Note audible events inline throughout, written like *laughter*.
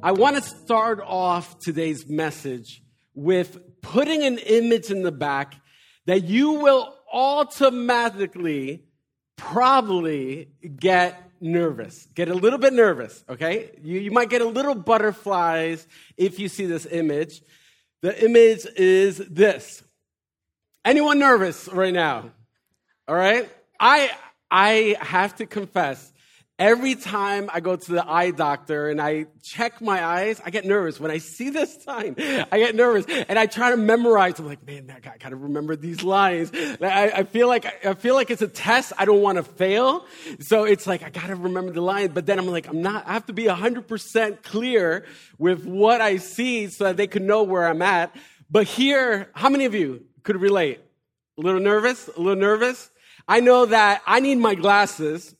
I want to start off today's message with putting an image in the back that you will automatically probably get nervous, get a little bit nervous, okay? You, you might get a little butterflies if you see this image. The image is this. Anyone nervous right now? All right? I, I have to confess, Every time I go to the eye doctor and I check my eyes, I get nervous. When I see this sign, I get nervous and I try to memorize. I'm like, man, I gotta remember these lines. I, I feel like, I feel like it's a test. I don't want to fail. So it's like, I gotta remember the lines. But then I'm like, I'm not, I have to be 100% clear with what I see so that they can know where I'm at. But here, how many of you could relate? A little nervous? A little nervous? I know that I need my glasses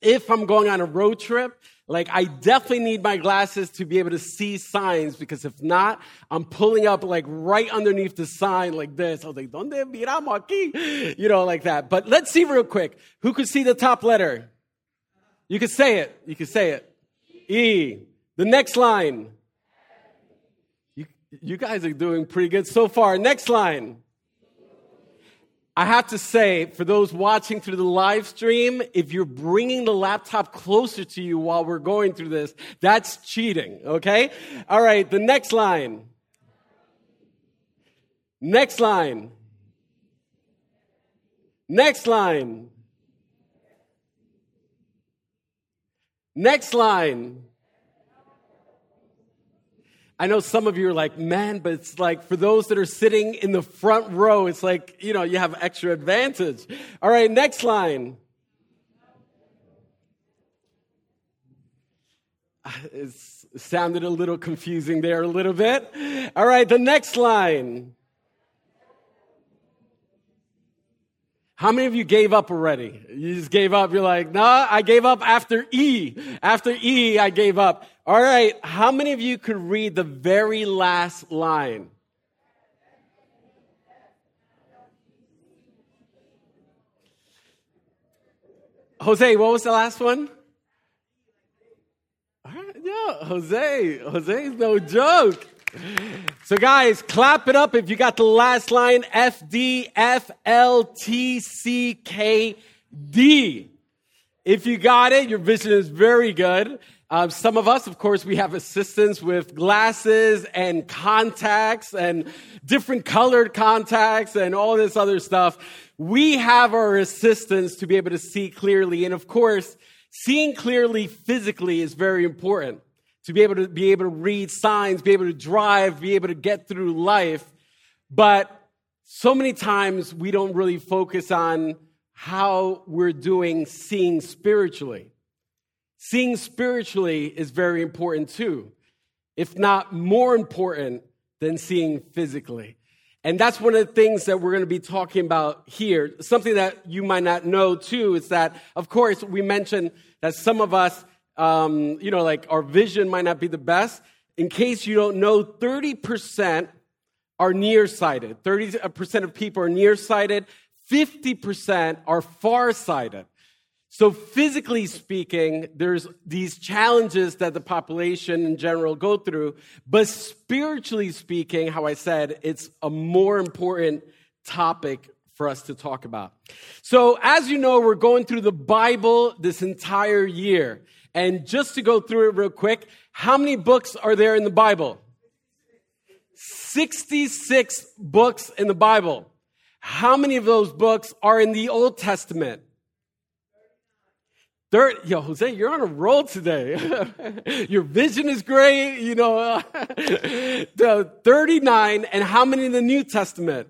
if I'm going on a road trip, like I definitely need my glasses to be able to see signs because if not, I'm pulling up like right underneath the sign like this. I was like, ¿Dónde miramos aquí? You know, like that. But let's see real quick. Who could see the top letter? You could say it. You could say it. E. The next line. You, you guys are doing pretty good so far. Next line. I have to say, for those watching through the live stream, if you're bringing the laptop closer to you while we're going through this, that's cheating, okay? All right, the next line. Next line. Next line. Next line. I know some of you are like, man, but it's like for those that are sitting in the front row, it's like, you know, you have extra advantage. All right, next line. Ah, it sounded a little confusing there, a little bit. All right, the next line. How many of you gave up already? You just gave up. You're like, nah, I gave up after E. After E, I gave up. All right. How many of you could read the very last line? Jose, what was the last one? All right, yeah, Jose. Jose is no joke. So, guys, clap it up if you got the last line F D F L T C K D. If you got it, your vision is very good. Um, some of us, of course, we have assistance with glasses and contacts and different colored contacts and all this other stuff. We have our assistance to be able to see clearly. And of course, seeing clearly physically is very important to be able to be able to read signs, be able to drive, be able to get through life. But so many times we don't really focus on how we're doing seeing spiritually. Seeing spiritually is very important too, if not more important than seeing physically. And that's one of the things that we're going to be talking about here. Something that you might not know too is that, of course, we mentioned that some of us um, you know, like our vision might not be the best. In case you don't know, 30% are nearsighted. 30% of people are nearsighted. 50% are farsighted. So physically speaking, there's these challenges that the population in general go through. But spiritually speaking, how I said, it's a more important topic for us to talk about. So as you know, we're going through the Bible this entire year. And just to go through it real quick, how many books are there in the Bible? 66 books in the Bible. How many of those books are in the Old Testament? Third, yo, Jose, you're on a roll today. *laughs* Your vision is great, you know. *laughs* the 39, and how many in the New Testament?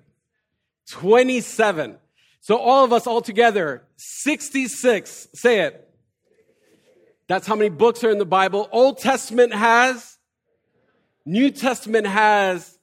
27. So all of us all together, 66. Say it. That's how many books are in the Bible. Old Testament has, New Testament has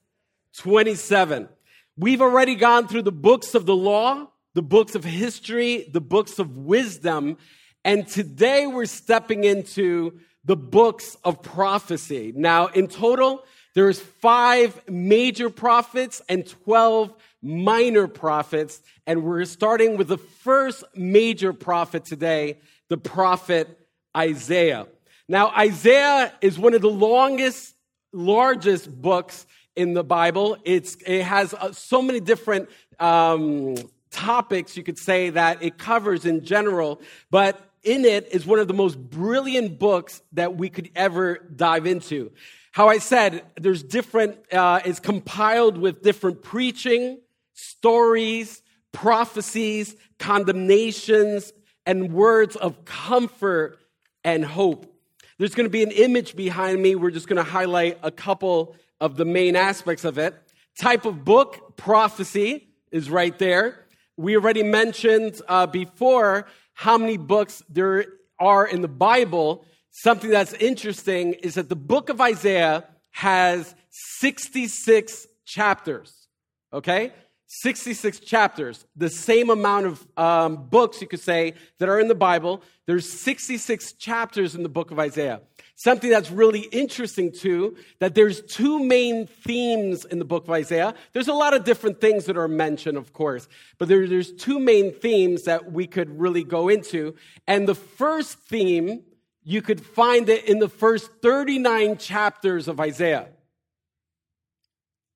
27. We've already gone through the books of the law, the books of history, the books of wisdom, and today we're stepping into the books of prophecy. Now, in total, there's five major prophets and 12 minor prophets. And we're starting with the first major prophet today, the prophet Isaiah. Now, Isaiah is one of the longest, largest books in the Bible. It's, it has uh, so many different um, topics, you could say, that it covers in general. But in it is one of the most brilliant books that we could ever dive into. How I said, there's different, uh, it's compiled with different preaching, stories, prophecies, condemnations, and words of comfort and hope. There's going to be an image behind me. We're just going to highlight a couple of the main aspects of it. Type of book, prophecy, is right there. We already mentioned uh, before how many books there are in the Bible. Something that's interesting is that the book of Isaiah has 66 chapters. Okay? 66 chapters, the same amount of um, books, you could say, that are in the Bible. There's 66 chapters in the book of Isaiah. Something that's really interesting too, that there's two main themes in the book of Isaiah. There's a lot of different things that are mentioned, of course, but there, there's two main themes that we could really go into. And the first theme you could find it in the first 39 chapters of Isaiah.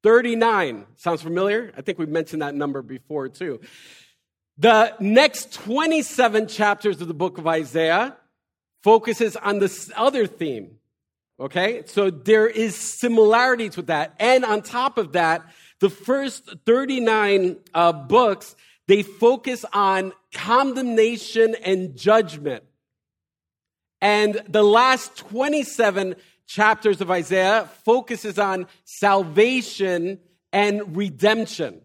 39. Sounds familiar? I think we mentioned that number before too. The next 27 chapters of the book of Isaiah focuses on this other theme. Okay? So there is similarities with that. And on top of that, the first 39 uh, books, they focus on condemnation and judgment. And the last 27 chapters of Isaiah focuses on salvation and redemption.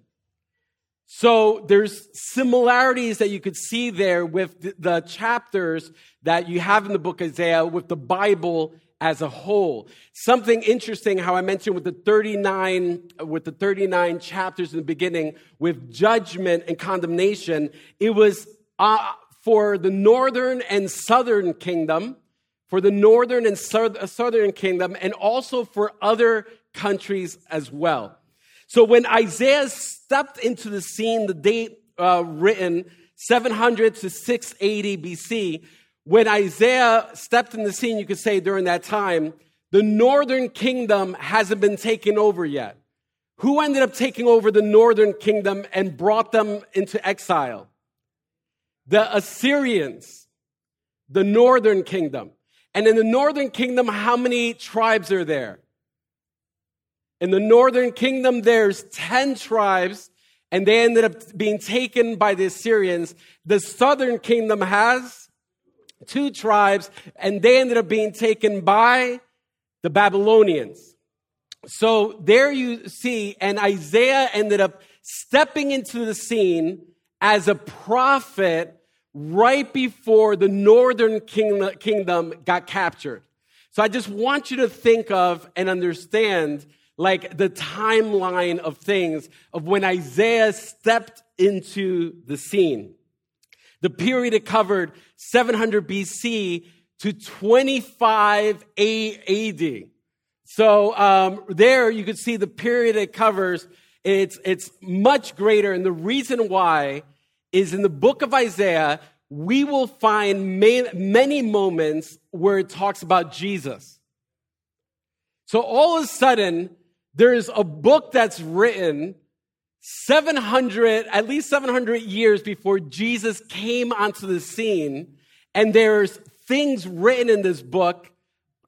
So there's similarities that you could see there with the chapters that you have in the book Isaiah with the Bible as a whole. Something interesting how I mentioned with the 39 with the 39 chapters in the beginning with judgment and condemnation, it was uh, for the northern and southern kingdom, for the northern and southern kingdom, and also for other countries as well. So when Isaiah stepped into the scene, the date uh, written 700 to 680 BC, when Isaiah stepped in the scene, you could say during that time, the northern kingdom hasn't been taken over yet. Who ended up taking over the northern kingdom and brought them into exile? the Assyrians, the northern kingdom. And in the northern kingdom, how many tribes are there? In the northern kingdom, there's 10 tribes, and they ended up being taken by the Assyrians. The southern kingdom has two tribes, and they ended up being taken by the Babylonians. So there you see, and Isaiah ended up stepping into the scene as a prophet right before the northern kingdom got captured. So I just want you to think of and understand like the timeline of things of when Isaiah stepped into the scene. The period it covered 700 BC to 25 AD. So um, there you can see the period it covers. It's, it's much greater. And the reason why is in the book of Isaiah, we will find many moments where it talks about Jesus. So all of a sudden, there's a book that's written 700, at least 700 years before Jesus came onto the scene, and there's things written in this book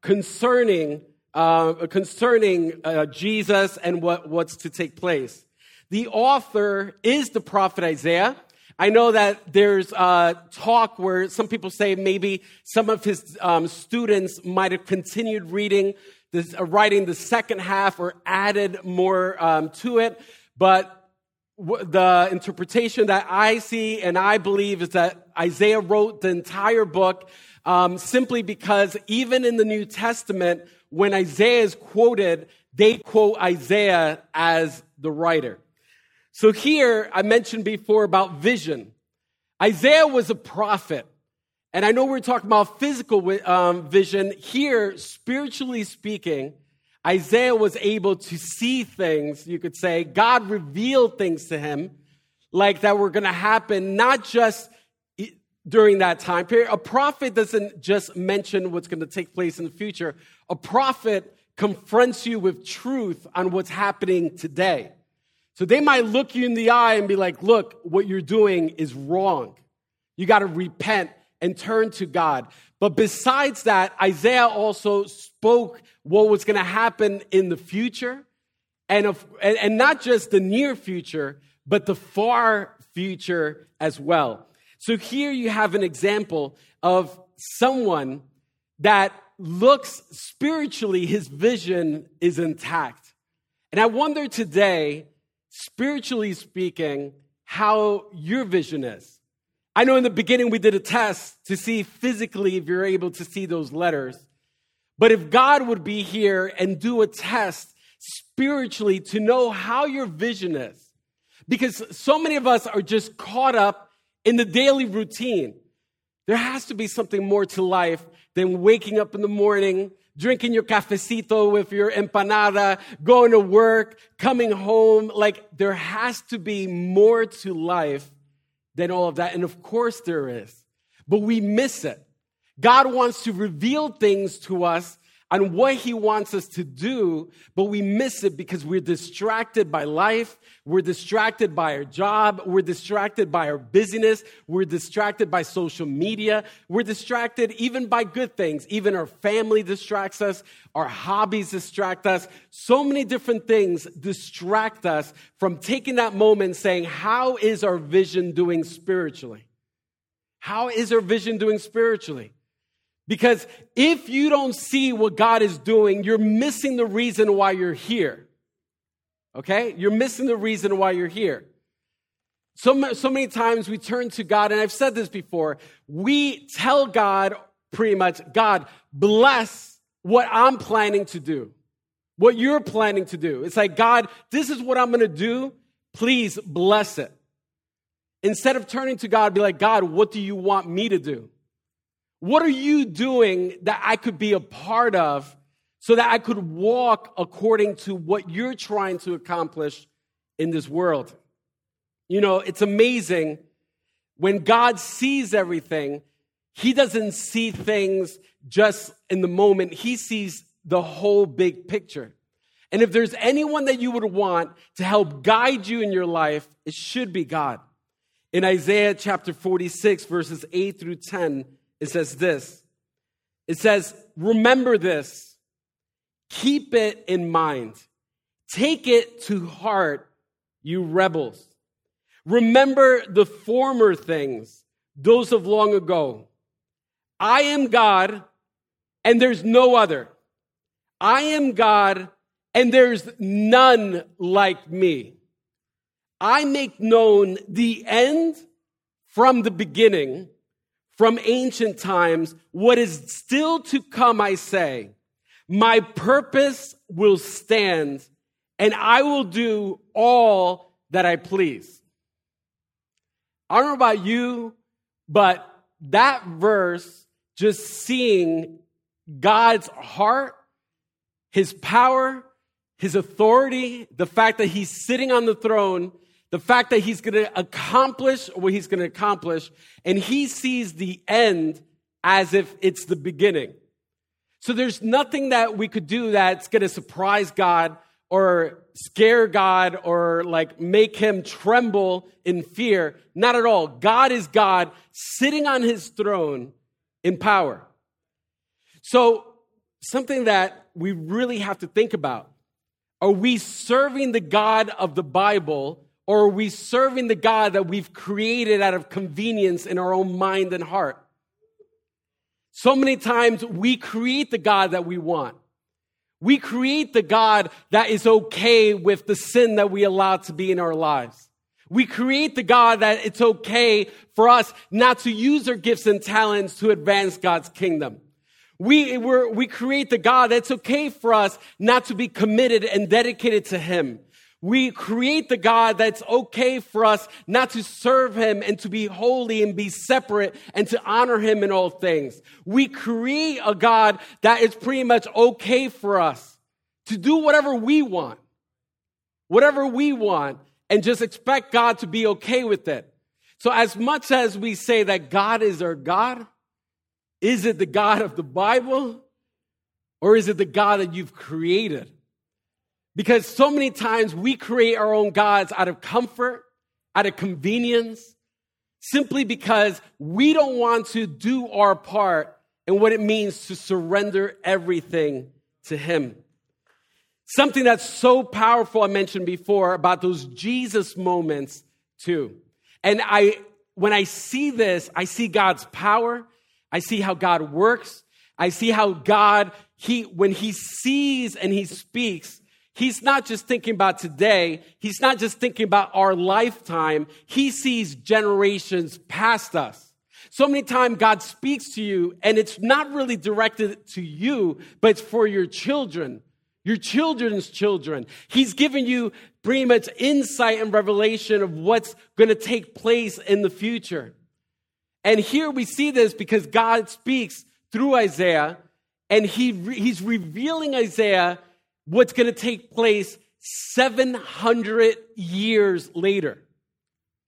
concerning uh, concerning uh, Jesus and what, what's to take place. The author is the prophet Isaiah. I know that there's uh, talk where some people say maybe some of his um, students might have continued reading, this, uh, writing the second half or added more um, to it. But w- the interpretation that I see and I believe is that Isaiah wrote the entire book. um, simply because even in the New Testament, when Isaiah is quoted, they quote Isaiah as the writer. So here, I mentioned before about vision. Isaiah was a prophet. And I know we're talking about physical um, vision. Here, spiritually speaking, Isaiah was able to see things, you could say. God revealed things to him like that were going to happen, not just during that time period. A prophet doesn't just mention what's going to take place in the future. A prophet confronts you with truth on what's happening today. So they might look you in the eye and be like, look, what you're doing is wrong. You got to repent and turn to God. But besides that, Isaiah also spoke what was going to happen in the future and, of, and, and not just the near future, but the far future as well. So here you have an example of someone that looks spiritually, his vision is intact. And I wonder today, spiritually speaking, how your vision is. I know in the beginning we did a test to see physically if you're able to see those letters. But if God would be here and do a test spiritually to know how your vision is, because so many of us are just caught up in the daily routine. There has to be something more to life than waking up in the morning, drinking your cafecito with your empanada, going to work, coming home. Like there has to be more to life than all of that. And of course there is, but we miss it. God wants to reveal things to us on what he wants us to do, but we miss it because we're distracted by life. We're distracted by our job. We're distracted by our busyness. We're distracted by social media. We're distracted even by good things. Even our family distracts us. Our hobbies distract us. So many different things distract us from taking that moment saying, how is our vision doing spiritually? How is our vision doing spiritually? Because if you don't see what God is doing, you're missing the reason why you're here. Okay? You're missing the reason why you're here. So, so many times we turn to God, and I've said this before. We tell God pretty much, God, bless what I'm planning to do, what you're planning to do. It's like, God, this is what I'm going to do. Please bless it. Instead of turning to God, be like, God, what do you want me to do? What are you doing that I could be a part of so that I could walk according to what you're trying to accomplish in this world? You know, it's amazing when God sees everything, He doesn't see things just in the moment, He sees the whole big picture. And if there's anyone that you would want to help guide you in your life, it should be God. In Isaiah chapter 46, verses 8 through 10, it says this it says, Remember this, keep it in mind, take it to heart, you rebels. Remember the former things, those of long ago. I am God, and there's no other. I am God, and there's none like me. I make known the end from the beginning from ancient times, what is still to come, I say, my purpose will stand and I will do all that I please. I don't know about you, but that verse, just seeing God's heart, his power, his authority, the fact that he's sitting on the throne, the fact that he's going to accomplish what he's going to accomplish, and he sees the end as if it's the beginning. So there's nothing that we could do that's going to surprise God or scare God or like make him tremble in fear. Not at all. God is God sitting on his throne in power. So, something that we really have to think about are we serving the God of the Bible or are we serving the God that we've created out of convenience in our own mind and heart? So many times we create the God that we want. We create the God that is okay with the sin that we allow to be in our lives. We create the God that it's okay for us not to use our gifts and talents to advance God's kingdom. We, we create the God that's okay for us not to be committed and dedicated to Him. We create the God that's okay for us not to serve Him and to be holy and be separate and to honor Him in all things. We create a God that is pretty much okay for us to do whatever we want, whatever we want, and just expect God to be okay with it. So, as much as we say that God is our God, is it the God of the Bible or is it the God that you've created? Because so many times we create our own gods out of comfort, out of convenience, simply because we don't want to do our part in what it means to surrender everything to Him. Something that's so powerful, I mentioned before, about those Jesus moments too. And I, when I see this, I see God's power. I see how God works. I see how God, he, when he sees and he speaks, He's not just thinking about today. He's not just thinking about our lifetime. He sees generations past us. So many times God speaks to you and it's not really directed to you, but it's for your children, your children's children. He's given you pretty much insight and revelation of what's going to take place in the future. And here we see this because God speaks through Isaiah and he, he's revealing Isaiah what's going to take place 700 years later.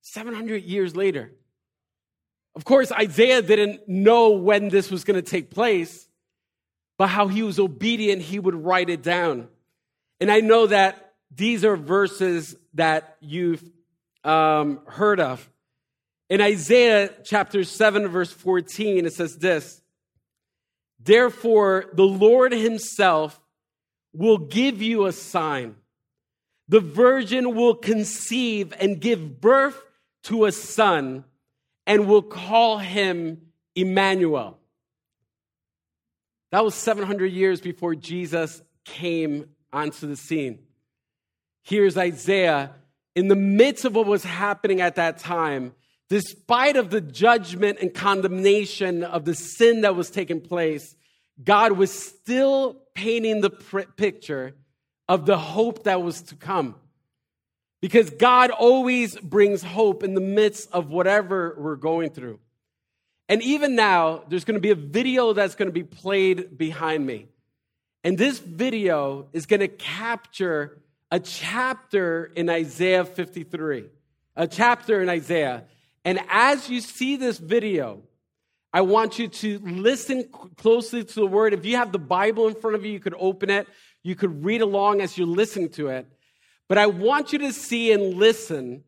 700 years later. Of course, Isaiah didn't know when this was going to take place, but how he was obedient, he would write it down. And I know that these are verses that you've um, heard of. In Isaiah chapter 7, verse 14, it says this Therefore, the Lord himself will give you a sign. The virgin will conceive and give birth to a son and will call him Emmanuel. That was 700 years before Jesus came onto the scene. Here's Isaiah in the midst of what was happening at that time, despite of the judgment and condemnation of the sin that was taking place, God was still painting the picture of the hope that was to come. Because God always brings hope in the midst of whatever we're going through. And even now, there's going to be a video that's going to be played behind me. And this video is going to capture a chapter in Isaiah 53, a chapter in Isaiah. And as you see this video, I want you to listen closely to the word. If you have the Bible in front of you, you could open it. You could read along as you listen to it. But I want you to see and listen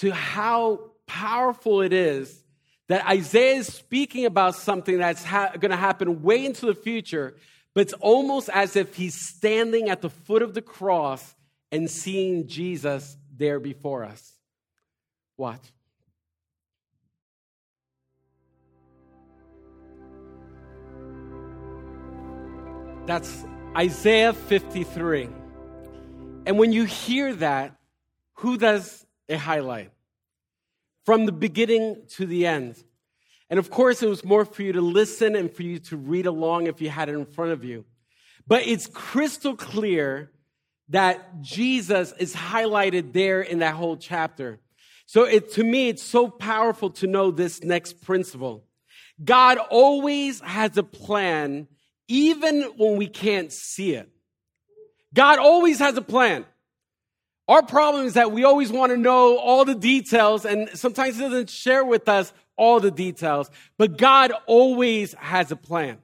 to how powerful it is that Isaiah is speaking about something that's ha- going to happen way into the future, but it's almost as if he's standing at the foot of the cross and seeing Jesus there before us. Watch. That's Isaiah 53. And when you hear that, who does it highlight? From the beginning to the end. And of course, it was more for you to listen and for you to read along if you had it in front of you. But it's crystal clear that Jesus is highlighted there in that whole chapter. So it, to me, it's so powerful to know this next principle. God always has a plan even when we can't see it. God always has a plan. Our problem is that we always want to know all the details, and sometimes He doesn't share with us all the details, but God always has a plan.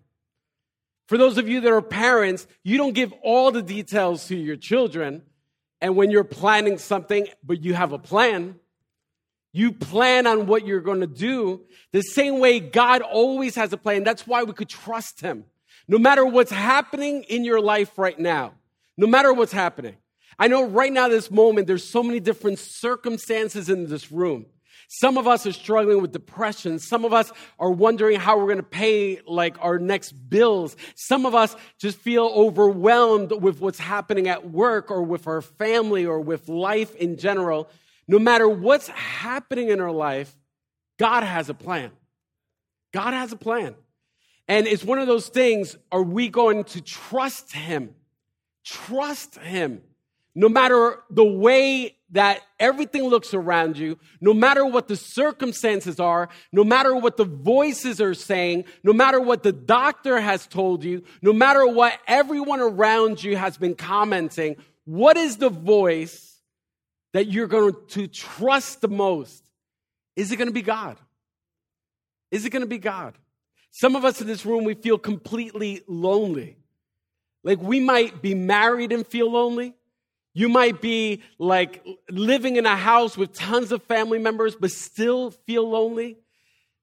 For those of you that are parents, you don't give all the details to your children. And when you're planning something, but you have a plan, you plan on what you're going to do. The same way God always has a plan. That's why we could trust Him. No matter what's happening in your life right now, no matter what's happening. I know right now, this moment, there's so many different circumstances in this room. Some of us are struggling with depression. Some of us are wondering how we're going to pay like our next bills. Some of us just feel overwhelmed with what's happening at work or with our family or with life in general. no matter what's happening in our life, God has a plan. God has a plan. And it's one of those things are we going to trust Him? Trust Him. No matter the way that everything looks around you, no matter what the circumstances are, no matter what the voices are saying, no matter what the doctor has told you, no matter what everyone around you has been commenting, what is the voice that you're going to trust the most? Is it going to be God? Is it going to be God? Some of us in this room, we feel completely lonely. Like we might be married and feel lonely. You might be like living in a house with tons of family members, but still feel lonely.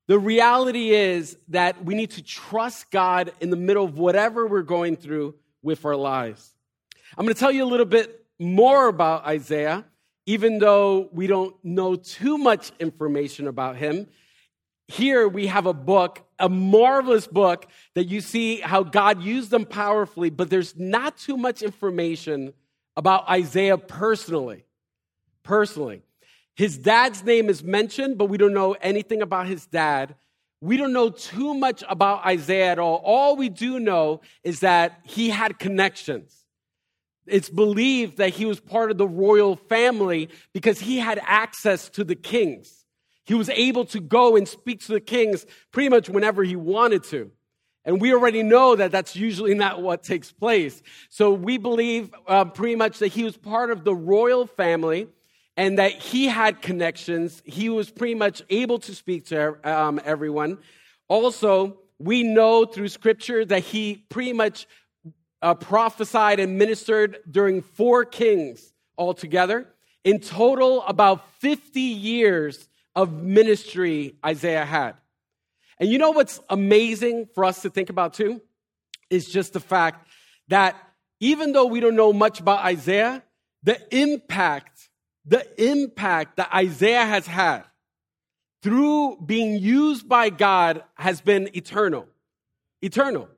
The reality is that we need to trust God in the middle of whatever we're going through with our lives. I'm going to tell you a little bit more about Isaiah, even though we don't know too much information about him. Here we have a book, a marvelous book that you see how God used them powerfully, but there's not too much information about Isaiah personally. Personally. His dad's name is mentioned, but we don't know anything about his dad. We don't know too much about Isaiah at all. All we do know is that he had connections. It's believed that he was part of the royal family because he had access to the kings. He was able to go and speak to the kings pretty much whenever he wanted to. And we already know that that's usually not what takes place. So we believe uh, pretty much that he was part of the royal family and that he had connections. He was pretty much able to speak to um, everyone. Also, we know through scripture that he pretty much uh, prophesied and ministered during four kings altogether. In total, about 50 years of ministry Isaiah had. And you know what's amazing for us to think about too? Is just the fact that even though we don't know much about Isaiah, the impact, the impact that Isaiah has had through being used by God has been eternal. Eternal.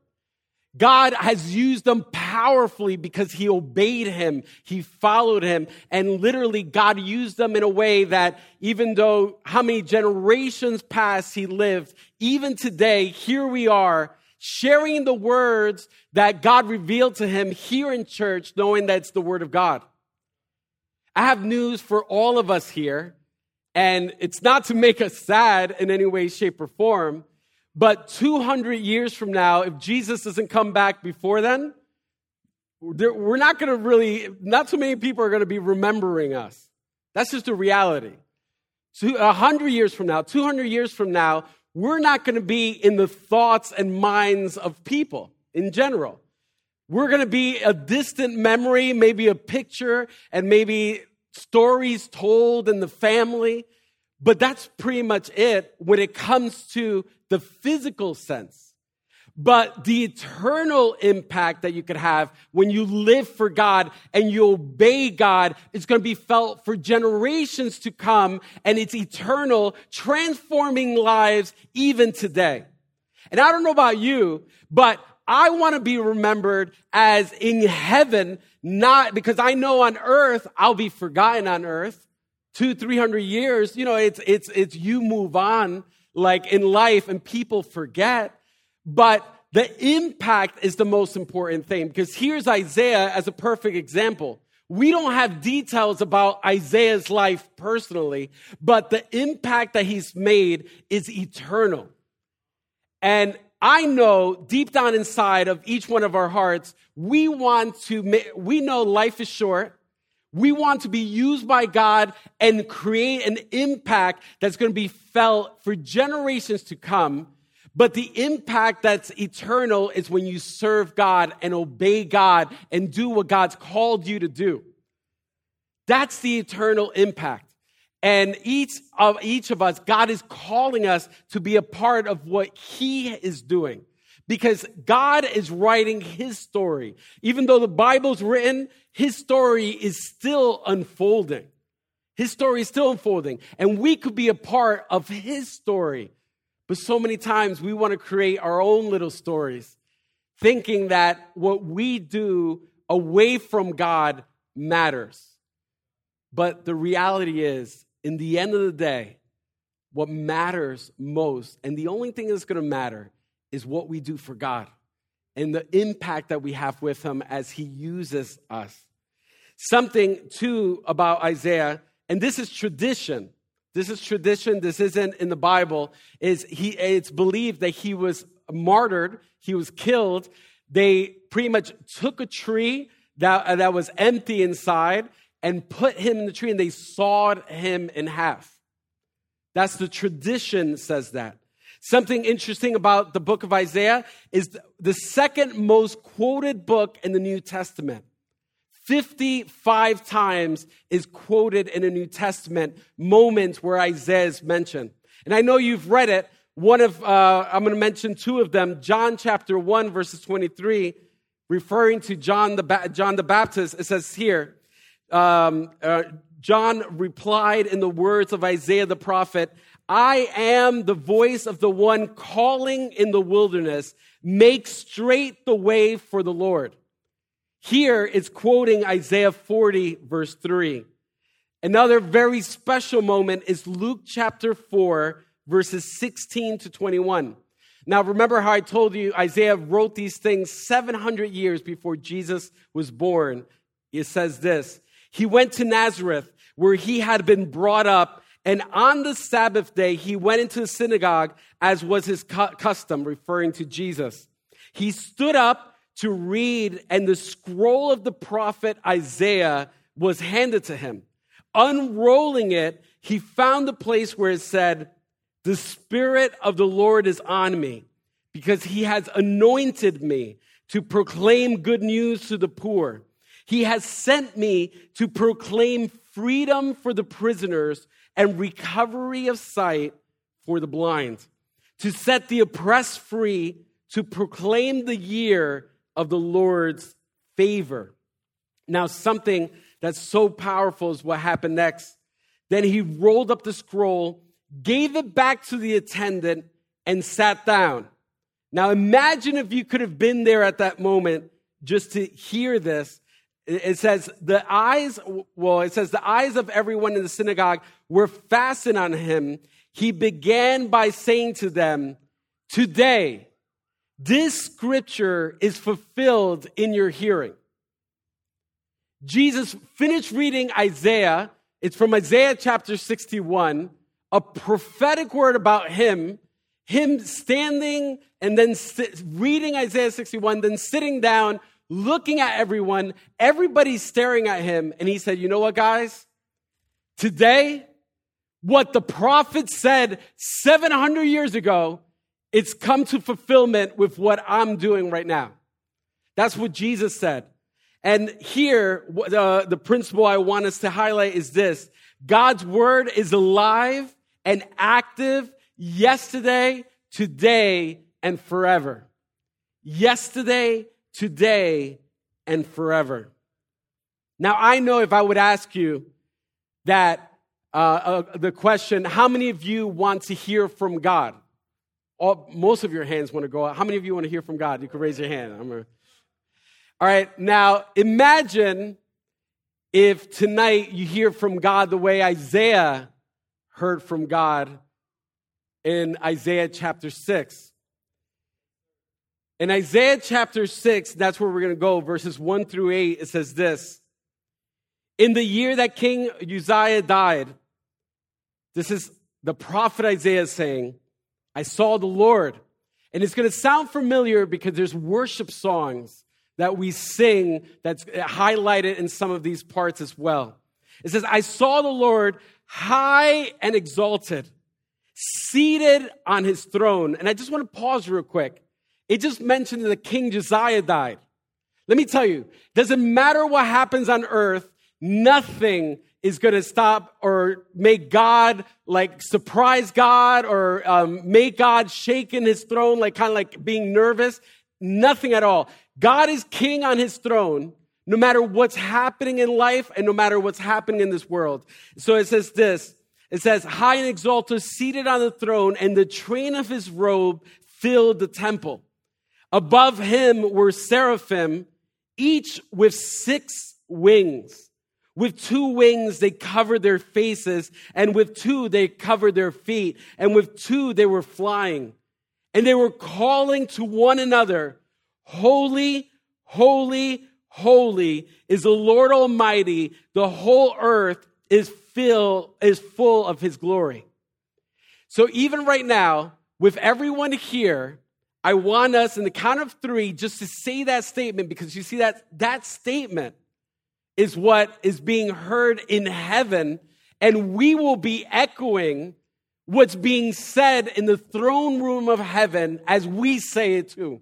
God has used them powerfully because he obeyed him, he followed him, and literally God used them in a way that even though how many generations past he lived, even today, here we are sharing the words that God revealed to him here in church, knowing that it's the word of God. I have news for all of us here, and it's not to make us sad in any way, shape, or form. But 200 years from now, if Jesus doesn't come back before then, we're not going to really, not too many people are going to be remembering us. That's just a reality. So 100 years from now, 200 years from now, we're not going to be in the thoughts and minds of people in general. We're going to be a distant memory, maybe a picture, and maybe stories told in the family. But that's pretty much it when it comes to the physical sense. But the eternal impact that you could have when you live for God and you obey God is going to be felt for generations to come and it's eternal, transforming lives even today. And I don't know about you, but I want to be remembered as in heaven, not because I know on earth I'll be forgotten on earth. Two, three hundred years, you know, it's, it's, it's you move on like in life and people forget. But the impact is the most important thing because here's Isaiah as a perfect example. We don't have details about Isaiah's life personally, but the impact that he's made is eternal. And I know deep down inside of each one of our hearts, we want to, we know life is short. We want to be used by God and create an impact that's going to be felt for generations to come. But the impact that's eternal is when you serve God and obey God and do what God's called you to do. That's the eternal impact. And each of each of us, God is calling us to be a part of what He is doing. Because God is writing His story. Even though the Bible's written, His story is still unfolding. His story is still unfolding. And we could be a part of His story. But so many times we want to create our own little stories, thinking that what we do away from God matters. But the reality is, in the end of the day, what matters most, and the only thing that's going to matter, is what we do for God and the impact that we have with Him as He uses us. Something, too, about Isaiah, and this is tradition. This is tradition. This isn't in the Bible. Is he? It's believed that he was martyred. He was killed. They pretty much took a tree that, uh, that was empty inside and put him in the tree, and they sawed him in half. That's the tradition says that. Something interesting about the book of Isaiah is the second most quoted book in the New Testament. 55 times is quoted in the New Testament, moments where Isaiah is mentioned. And I know you've read it. One of, uh, I'm going to mention two of them. John chapter 1, verses 23, referring to John the, ba- John the Baptist, it says here, um, uh, John replied in the words of Isaiah the prophet, I am the voice of the one calling in the wilderness, make straight the way for the Lord. Here it's quoting Isaiah 40, verse 3. Another very special moment is Luke chapter 4, verses 16 to 21. Now, remember how I told you Isaiah wrote these things 700 years before Jesus was born. It says this He went to Nazareth where he had been brought up. And on the Sabbath day, he went into the synagogue as was his cu- custom, referring to Jesus. He stood up to read, and the scroll of the prophet Isaiah was handed to him. Unrolling it, he found the place where it said, The Spirit of the Lord is on me, because he has anointed me to proclaim good news to the poor. He has sent me to proclaim freedom for the prisoners and recovery of sight for the blind, to set the oppressed free, to proclaim the year of the Lord's favor. Now, something that's so powerful is what happened next. Then he rolled up the scroll, gave it back to the attendant, and sat down. Now, imagine if you could have been there at that moment just to hear this it says, the eyes, well, it says, the eyes of everyone in the synagogue were fastened on him. He began by saying to them, Today, this scripture is fulfilled in your hearing. Jesus finished reading Isaiah. It's from Isaiah chapter 61, a prophetic word about him, him standing and then reading Isaiah 61, then sitting down looking at everyone, everybody's staring at him, and he said, You know what, guys? Today, what the prophet said 700 years ago, it's come to fulfillment with what I'm doing right now. That's what Jesus said. And here, uh, the principle I want us to highlight is this God's word is alive and active yesterday, today, and forever. Yesterday, today, and forever. Now, I know if I would ask you that uh, uh, the question, how many of you want to hear from God? All, most of your hands want to go out. How many of you want to hear from God? You can raise your hand. A... All right, now imagine if tonight you hear from God the way Isaiah heard from God in Isaiah chapter 6. In Isaiah chapter 6, that's where we're going to go, verses 1 through 8, it says this In the year that King Uzziah died, this is the prophet Isaiah saying, I saw the Lord. And it's going to sound familiar because there's worship songs that we sing that's highlighted in some of these parts as well. It says, I saw the Lord high and exalted, seated on his throne. And I just want to pause real quick. It just mentioned that King Josiah died. Let me tell you, doesn't matter what happens on earth, nothing is going to stop or make God like surprise God or um, make God shake in his throne, like kind of like being nervous. Nothing at all. God is king on his throne, no matter what's happening in life and no matter what's happening in this world. So it says this. It says, high and exalted, seated on the throne, and the train of his robe filled the temple. Above him were seraphim, each with six wings. With two wings, they covered their faces, and with two, they covered their feet, and with two, they were flying. And they were calling to one another, Holy, holy, holy is the Lord Almighty. The whole earth is, fill, is full of his glory. So even right now, with everyone here, I want us in the count of three just to say that statement because you see that that statement is what is being heard in heaven, and we will be echoing what's being said in the throne room of heaven as we say it too.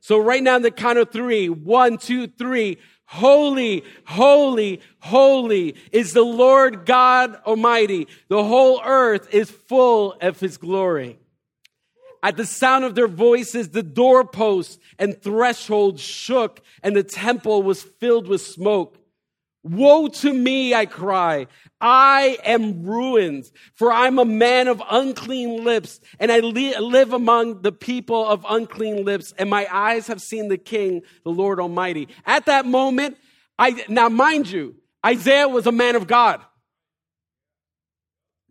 So right now in the count of three, one, two, three, holy, holy, holy is the Lord God Almighty. The whole earth is full of his glory. At the sound of their voices, the doorposts and thresholds shook and the temple was filled with smoke. Woe to me, I cry. I am ruined, for I'm a man of unclean lips, and I li- live among the people of unclean lips, and my eyes have seen the King, the Lord Almighty. At that moment, I, now mind you, Isaiah was a man of God.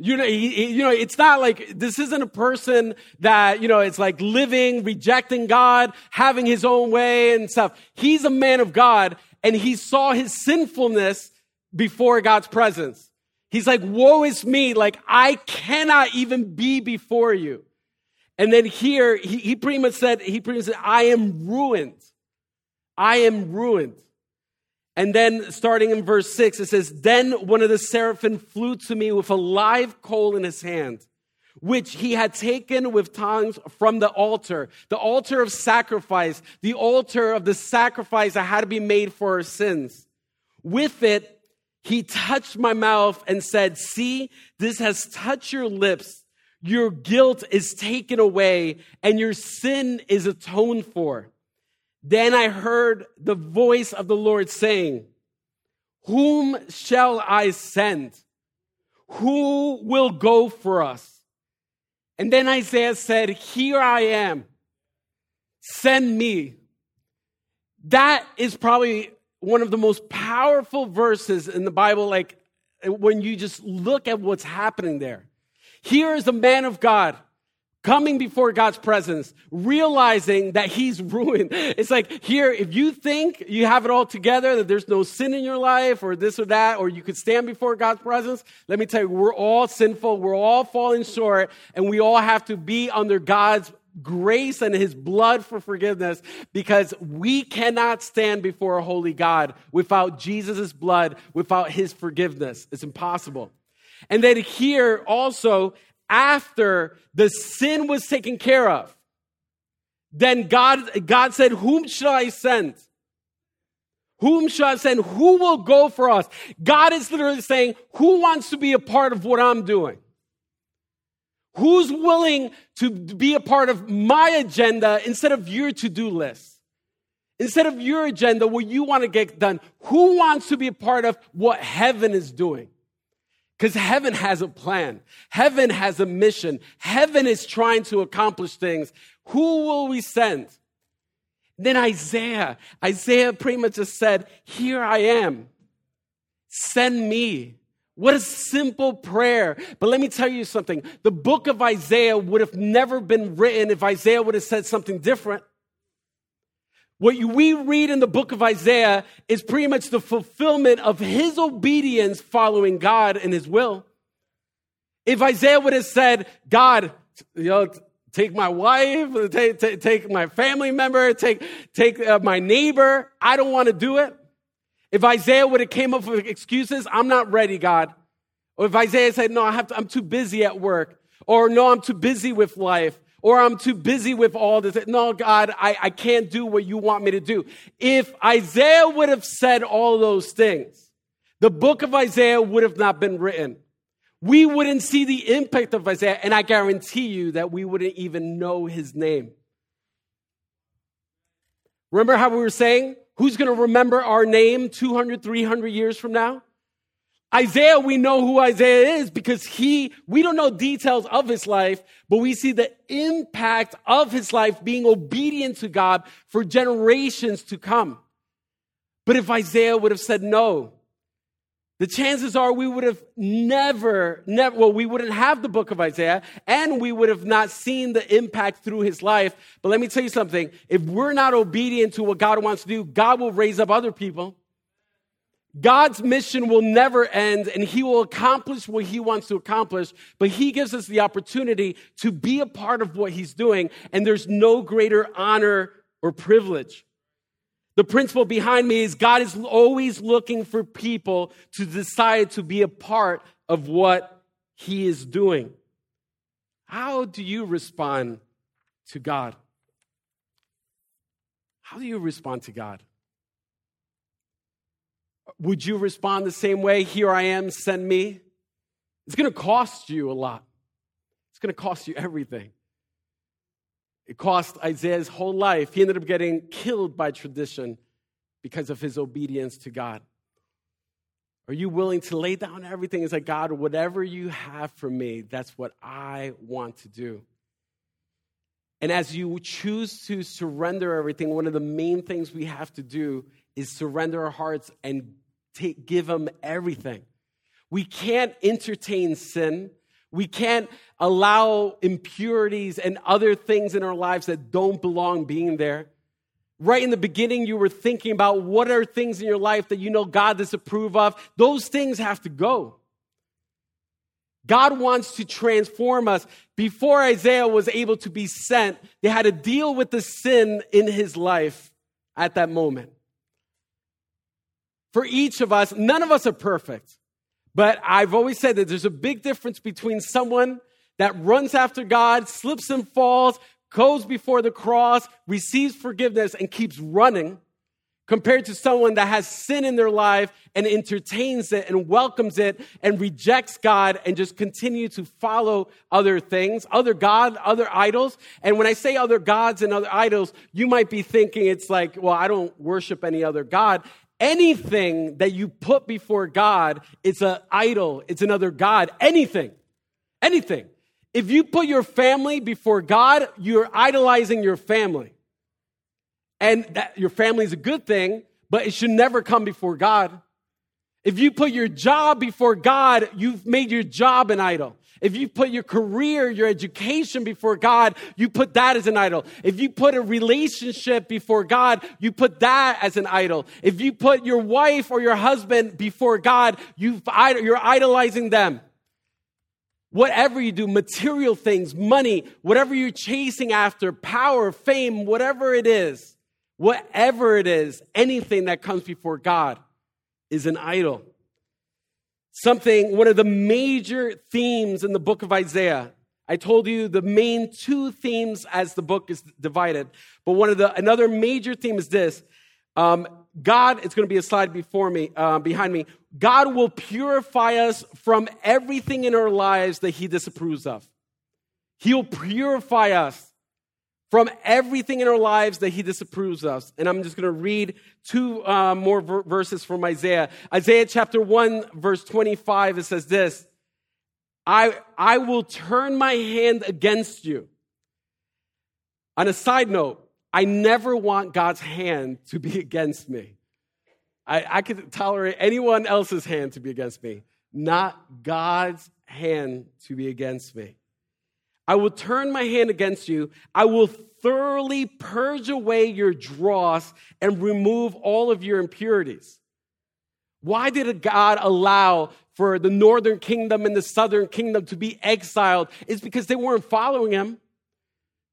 You know, he, he, you know, it's not like this isn't a person that, you know, it's like living, rejecting God, having his own way and stuff. He's a man of God, and he saw his sinfulness before God's presence. He's like, woe is me. Like, I cannot even be before you. And then here, he, he pretty much said, he pretty much said, I am ruined. I am ruined. And then starting in verse six, it says, Then one of the seraphim flew to me with a live coal in his hand which he had taken with tongs from the altar, the altar of sacrifice, the altar of the sacrifice that had to be made for our sins. With it, he touched my mouth and said, See, this has touched your lips. Your guilt is taken away and your sin is atoned for. Then I heard the voice of the Lord saying, Whom shall I send? Who will go for us? And then Isaiah said, Here I am, send me. That is probably one of the most powerful verses in the Bible, like when you just look at what's happening there. Here is a man of God coming before God's presence, realizing that he's ruined. It's like here, if you think you have it all together, that there's no sin in your life or this or that, or you could stand before God's presence, let me tell you, we're all sinful. We're all falling short and we all have to be under God's grace and his blood for forgiveness because we cannot stand before a holy God without Jesus' blood, without his forgiveness. It's impossible. And then here also, after the sin was taken care of, then God, God said, Whom shall I send? Whom shall I send? Who will go for us? God is literally saying, Who wants to be a part of what I'm doing? Who's willing to be a part of my agenda instead of your to do list? Instead of your agenda, what you want to get done, who wants to be a part of what heaven is doing? Because heaven has a plan. Heaven has a mission. Heaven is trying to accomplish things. Who will we send? Then Isaiah, Isaiah pretty much just said, Here I am. Send me. What a simple prayer. But let me tell you something. The book of Isaiah would have never been written if Isaiah would have said something different. What we read in the book of Isaiah is pretty much the fulfillment of his obedience following God and his will. If Isaiah would have said, God, you know, take my wife, take, take, take my family member, take, take uh, my neighbor, I don't want to do it. If Isaiah would have came up with excuses, I'm not ready, God. Or if Isaiah said, no, I have to, I'm too busy at work. Or no, I'm too busy with life or I'm too busy with all this. No, God, I, I can't do what you want me to do. If Isaiah would have said all those things, the book of Isaiah would have not been written. We wouldn't see the impact of Isaiah, and I guarantee you that we wouldn't even know his name. Remember how we were saying, who's going to remember our name 200, 300 years from now? Isaiah, we know who Isaiah is because he, we don't know details of his life, but we see the impact of his life being obedient to God for generations to come. But if Isaiah would have said no, the chances are we would have never, never, well, we wouldn't have the book of Isaiah and we would have not seen the impact through his life. But let me tell you something. If we're not obedient to what God wants to do, God will raise up other people. God's mission will never end and he will accomplish what he wants to accomplish, but he gives us the opportunity to be a part of what he's doing. And there's no greater honor or privilege. The principle behind me is God is always looking for people to decide to be a part of what He is doing. How do you respond to God? How do you respond to God? Would you respond the same way? Here I am, send me. It's going to cost you a lot. It's going to cost you everything. It cost Isaiah's whole life. He ended up getting killed by tradition because of his obedience to God. Are you willing to lay down everything and say, God, whatever you have for me, that's what I want to do? And as you choose to surrender everything, one of the main things we have to do is surrender our hearts and take, give them everything. We can't entertain sin. We can't allow impurities and other things in our lives that don't belong being there. Right in the beginning, you were thinking about what are things in your life that you know God disapprove of. Those things have to go. God wants to transform us. Before Isaiah was able to be sent, they had to deal with the sin in his life at that moment. For each of us, none of us are perfect. But I've always said that there's a big difference between someone that runs after God, slips and falls, goes before the cross, receives forgiveness, and keeps running, compared to someone that has sin in their life and entertains it and welcomes it and rejects God and just continue to follow other things, other God, other idols. And when I say other gods and other idols, you might be thinking it's like, well, I don't worship any other God anything that you put before God, it's an idol, it's another God. Anything. Anything. If you put your family before God, you're idolizing your family. And that your family is a good thing, but it should never come before God. If you put your job before God, you've made your job an idol. If you put your career, your education before God, you put that as an idol. If you put a relationship before God, you put that as an idol. If you put your wife or your husband before God, you you're idolizing them. Whatever you do, material things, money, whatever you're chasing after, power, fame, whatever it is, whatever it is, anything that comes before God is an idol. Something, one of the major themes in the book of Isaiah. I told you the main two themes as the book is divided, but one of the another major theme is this: um, God. It's going to be a slide before me, uh, behind me. God will purify us from everything in our lives that He disapproves of. He'll purify us from everything in our lives that he disapproves of. And I'm just going to read two uh, more ver- verses from Isaiah. Isaiah chapter 1, verse 25, it says this I, I will turn my hand against you. On a side note, I never want God's hand to be *laughs* against me. I, I could tolerate anyone else's hand to be against me, not God's hand to be against me. I will turn my hand against you. I will thoroughly purge away your dross and remove all of your impurities. Why did God allow for the northern kingdom and the southern kingdom to be exiled? It's because they weren't following him.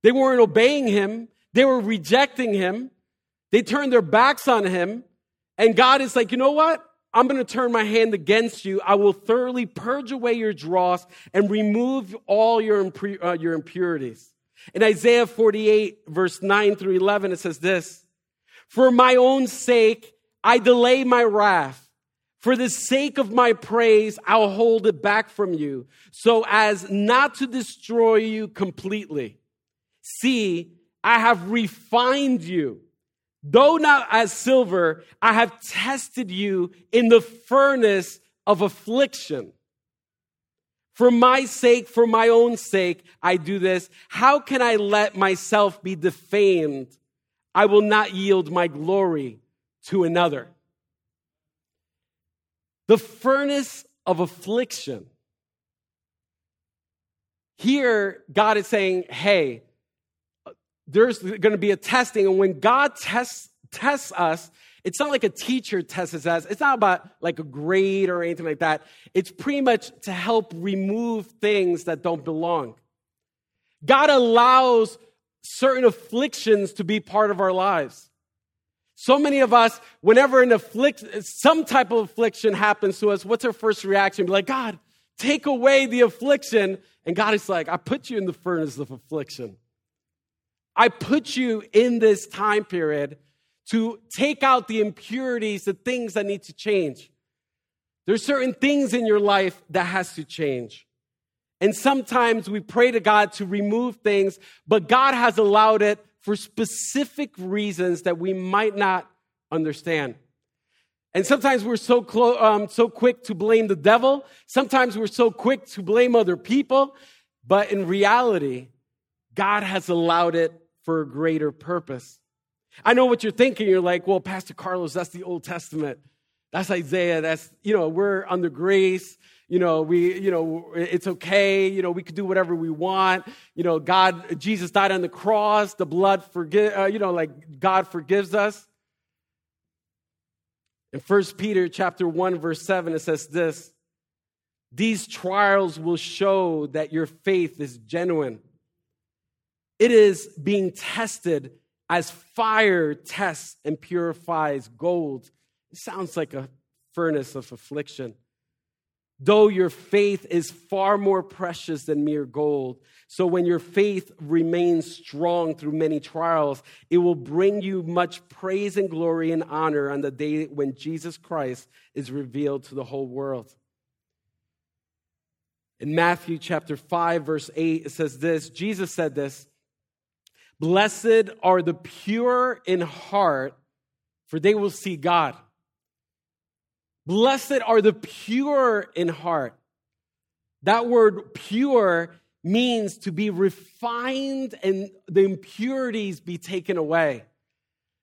They weren't obeying him. They were rejecting him. They turned their backs on him. And God is like, you know what? I'm going to turn my hand against you. I will thoroughly purge away your dross and remove all your, uh, your impurities. In Isaiah 48, verse 9 through 11, it says this For my own sake, I delay my wrath. For the sake of my praise, I'll hold it back from you, so as not to destroy you completely. See, I have refined you Though not as silver, I have tested you in the furnace of affliction. For my sake, for my own sake, I do this. How can I let myself be defamed? I will not yield my glory to another. the furnace of affliction. Here, God is saying, hey, there's going to be a testing. And when God tests, tests us, it's not like a teacher tests us. It's not about like a grade or anything like that. It's pretty much to help remove things that don't belong. God allows certain afflictions to be part of our lives. So many of us, whenever an afflict, some type of affliction happens to us, what's our first reaction? Be like, God, take away the affliction. And God is like, I put you in the furnace of affliction. I put you in this time period to take out the impurities, the things that need to change. There's certain things in your life that has to change. And sometimes we pray to God to remove things, but God has allowed it for specific reasons that we might not understand. And sometimes we're so, clo- um, so quick to blame the devil. Sometimes we're so quick to blame other people. But in reality, God has allowed it for a greater purpose. I know what you're thinking. You're like, well, Pastor Carlos, that's the Old Testament. That's Isaiah. That's, you know, we're under grace you know, we, you know, it's okay. You know, we could do whatever we want. You know, God, Jesus died on the cross. The blood forgive, uh, you know, like God forgives us. In 1 Peter chapter 1, verse 7, it says this These trials will show that your faith is genuine. It is being tested as fire tests and purifies gold. It sounds like a furnace of affliction. Though your faith is far more precious than mere gold. So when your faith remains strong through many trials, it will bring you much praise and glory and honor on the day when Jesus Christ is revealed to the whole world. In Matthew chapter 5, verse 8, it says this Jesus said this Blessed are the pure in heart, for they will see God. Blessed are the pure in heart. That word pure means to be refined and the impurities be taken away.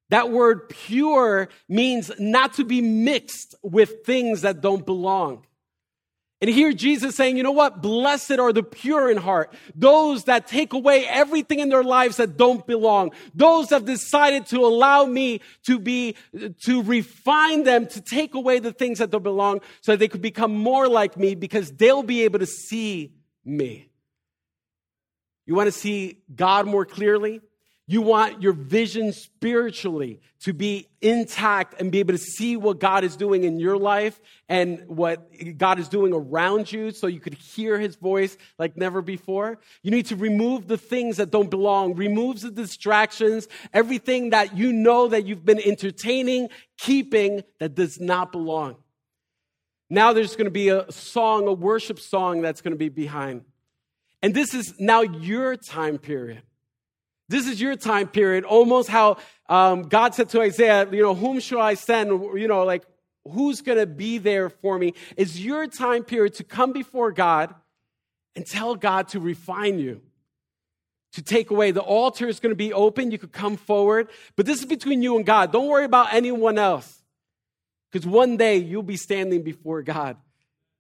That word pure means not to be mixed with things that don't belong. And here Jesus saying, you know what? Blessed are the pure in heart. Those that take away everything in their lives that don't belong. Those that have decided to allow me to be, to refine them, to take away the things that don't belong so that they could become more like me because they'll be able to see me. You want to see God more clearly? You want your vision spiritually to be intact and be able to see what God is doing in your life and what God is doing around you so you could hear his voice like never before. You need to remove the things that don't belong, remove the distractions, everything that you know that you've been entertaining, keeping that does not belong. Now there's going to be a song, a worship song that's going to be behind. And this is now your time period. This is your time period, almost how um, God said to Isaiah, you know, whom shall I send? You know, like, who's going to be there for me? It's your time period to come before God and tell God to refine you, to take away. The altar is going to be open. You could come forward, but this is between you and God. Don't worry about anyone else. Because one day you'll be standing before God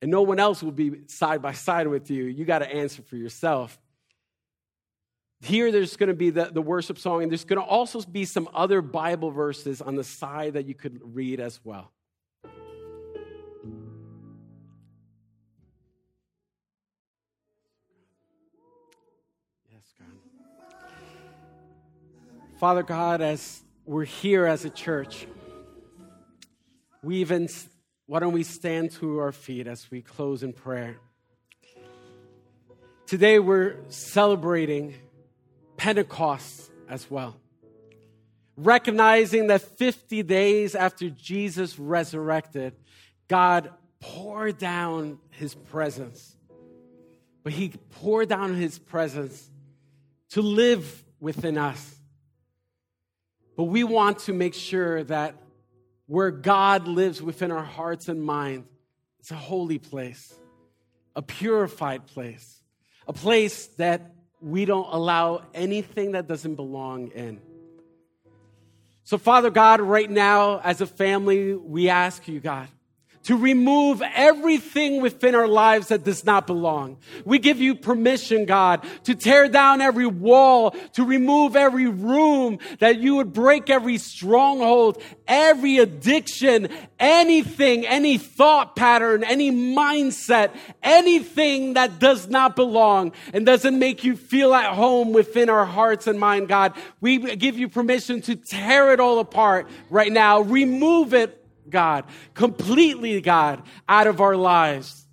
and no one else will be side by side with you. You got to answer for yourself. Here, there's going to be the, the worship song, and there's going to also be some other Bible verses on the side that you could read as well. Yes, God. Father God, as we're here as a church, we even, why don't we stand to our feet as we close in prayer? Today, we're celebrating Pentecost as well. Recognizing that 50 days after Jesus resurrected, God poured down his presence. But he poured down his presence to live within us. But we want to make sure that where God lives within our hearts and mind, it's a holy place, a purified place, a place that we don't allow anything that doesn't belong in. So, Father God, right now, as a family, we ask you, God, to remove everything within our lives that does not belong. We give you permission, God, to tear down every wall, to remove every room, that you would break every stronghold, every addiction, anything, any thought pattern, any mindset, anything that does not belong and doesn't make you feel at home within our hearts and mind, God. We give you permission to tear it all apart right now. Remove it God, completely, God, out of our lives.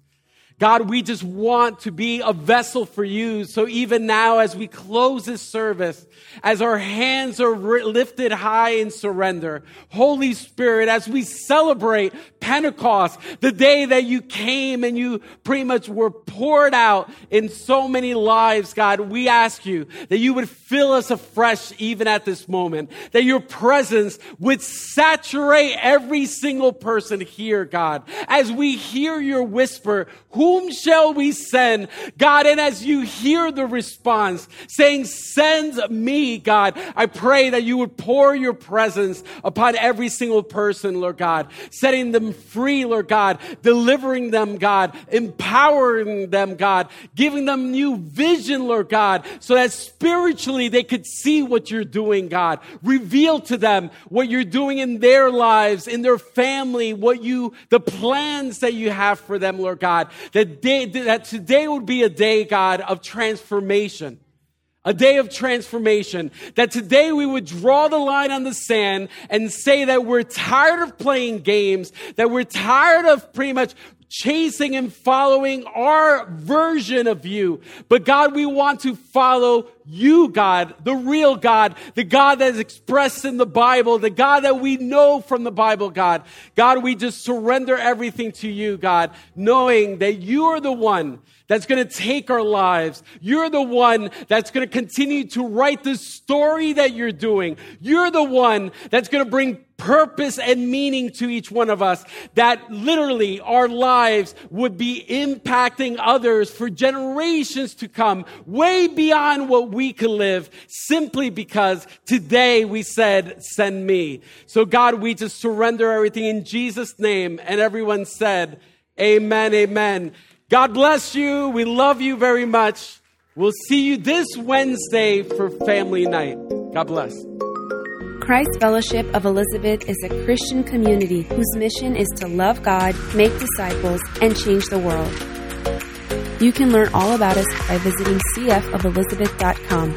God, we just want to be a vessel for you. So even now, as we close this service, as our hands are lifted high in surrender, Holy Spirit, as we celebrate Pentecost, the day that you came and you pretty much were poured out in so many lives, God, we ask you that you would fill us afresh even at this moment, that your presence would saturate every single person here, God. As we hear your whisper, who whom shall we send? God, and as you hear the response saying, send me, God, I pray that you would pour your presence upon every single person, Lord God, setting them free, Lord God, delivering them, God, empowering them, God, giving them new vision, Lord God, so that spiritually they could see what you're doing, God. Reveal to them what you're doing in their lives, in their family, what you, the plans that you have for them, Lord God, that day, that today would be a day, God, of transformation. A day of transformation. That today we would draw the line on the sand and say that we're tired of playing games, that we're tired of pretty much chasing and following our version of you. But God, we want to follow you, God, the real God, the God that is expressed in the Bible, the God that we know from the Bible, God. God, we just surrender everything to you, God, knowing that you are the one that's going to take our lives. You're the one that's going to continue to write the story that you're doing. You're the one that's going to bring purpose and meaning to each one of us that literally our lives would be impacting others for generations to come, way beyond what we can live, simply because today we said, send me. So God, we just surrender everything in Jesus' name. And everyone said, amen, amen. God bless you. We love you very much. We'll see you this Wednesday for family night. God bless. Christ Fellowship of Elizabeth is a Christian community whose mission is to love God, make disciples, and change the world. You can learn all about us by visiting cfofelizabeth.com.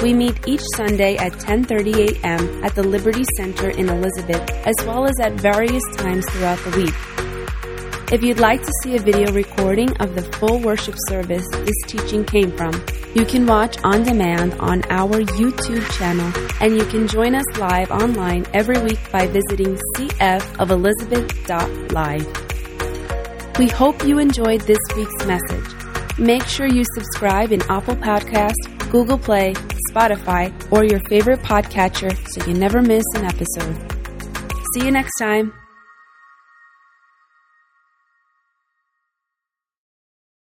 We meet each Sunday at 10:30 a.m. at the Liberty Center in Elizabeth, as well as at various times throughout the week. If you'd like to see a video recording of the full worship service this teaching came from, you can watch on demand on our YouTube channel, and you can join us live online every week by visiting cfofelizabeth.live. We hope you enjoyed this week's message. Make sure you subscribe in Apple Podcast, Google Play, Spotify, or your favorite podcatcher so you never miss an episode. See you next time.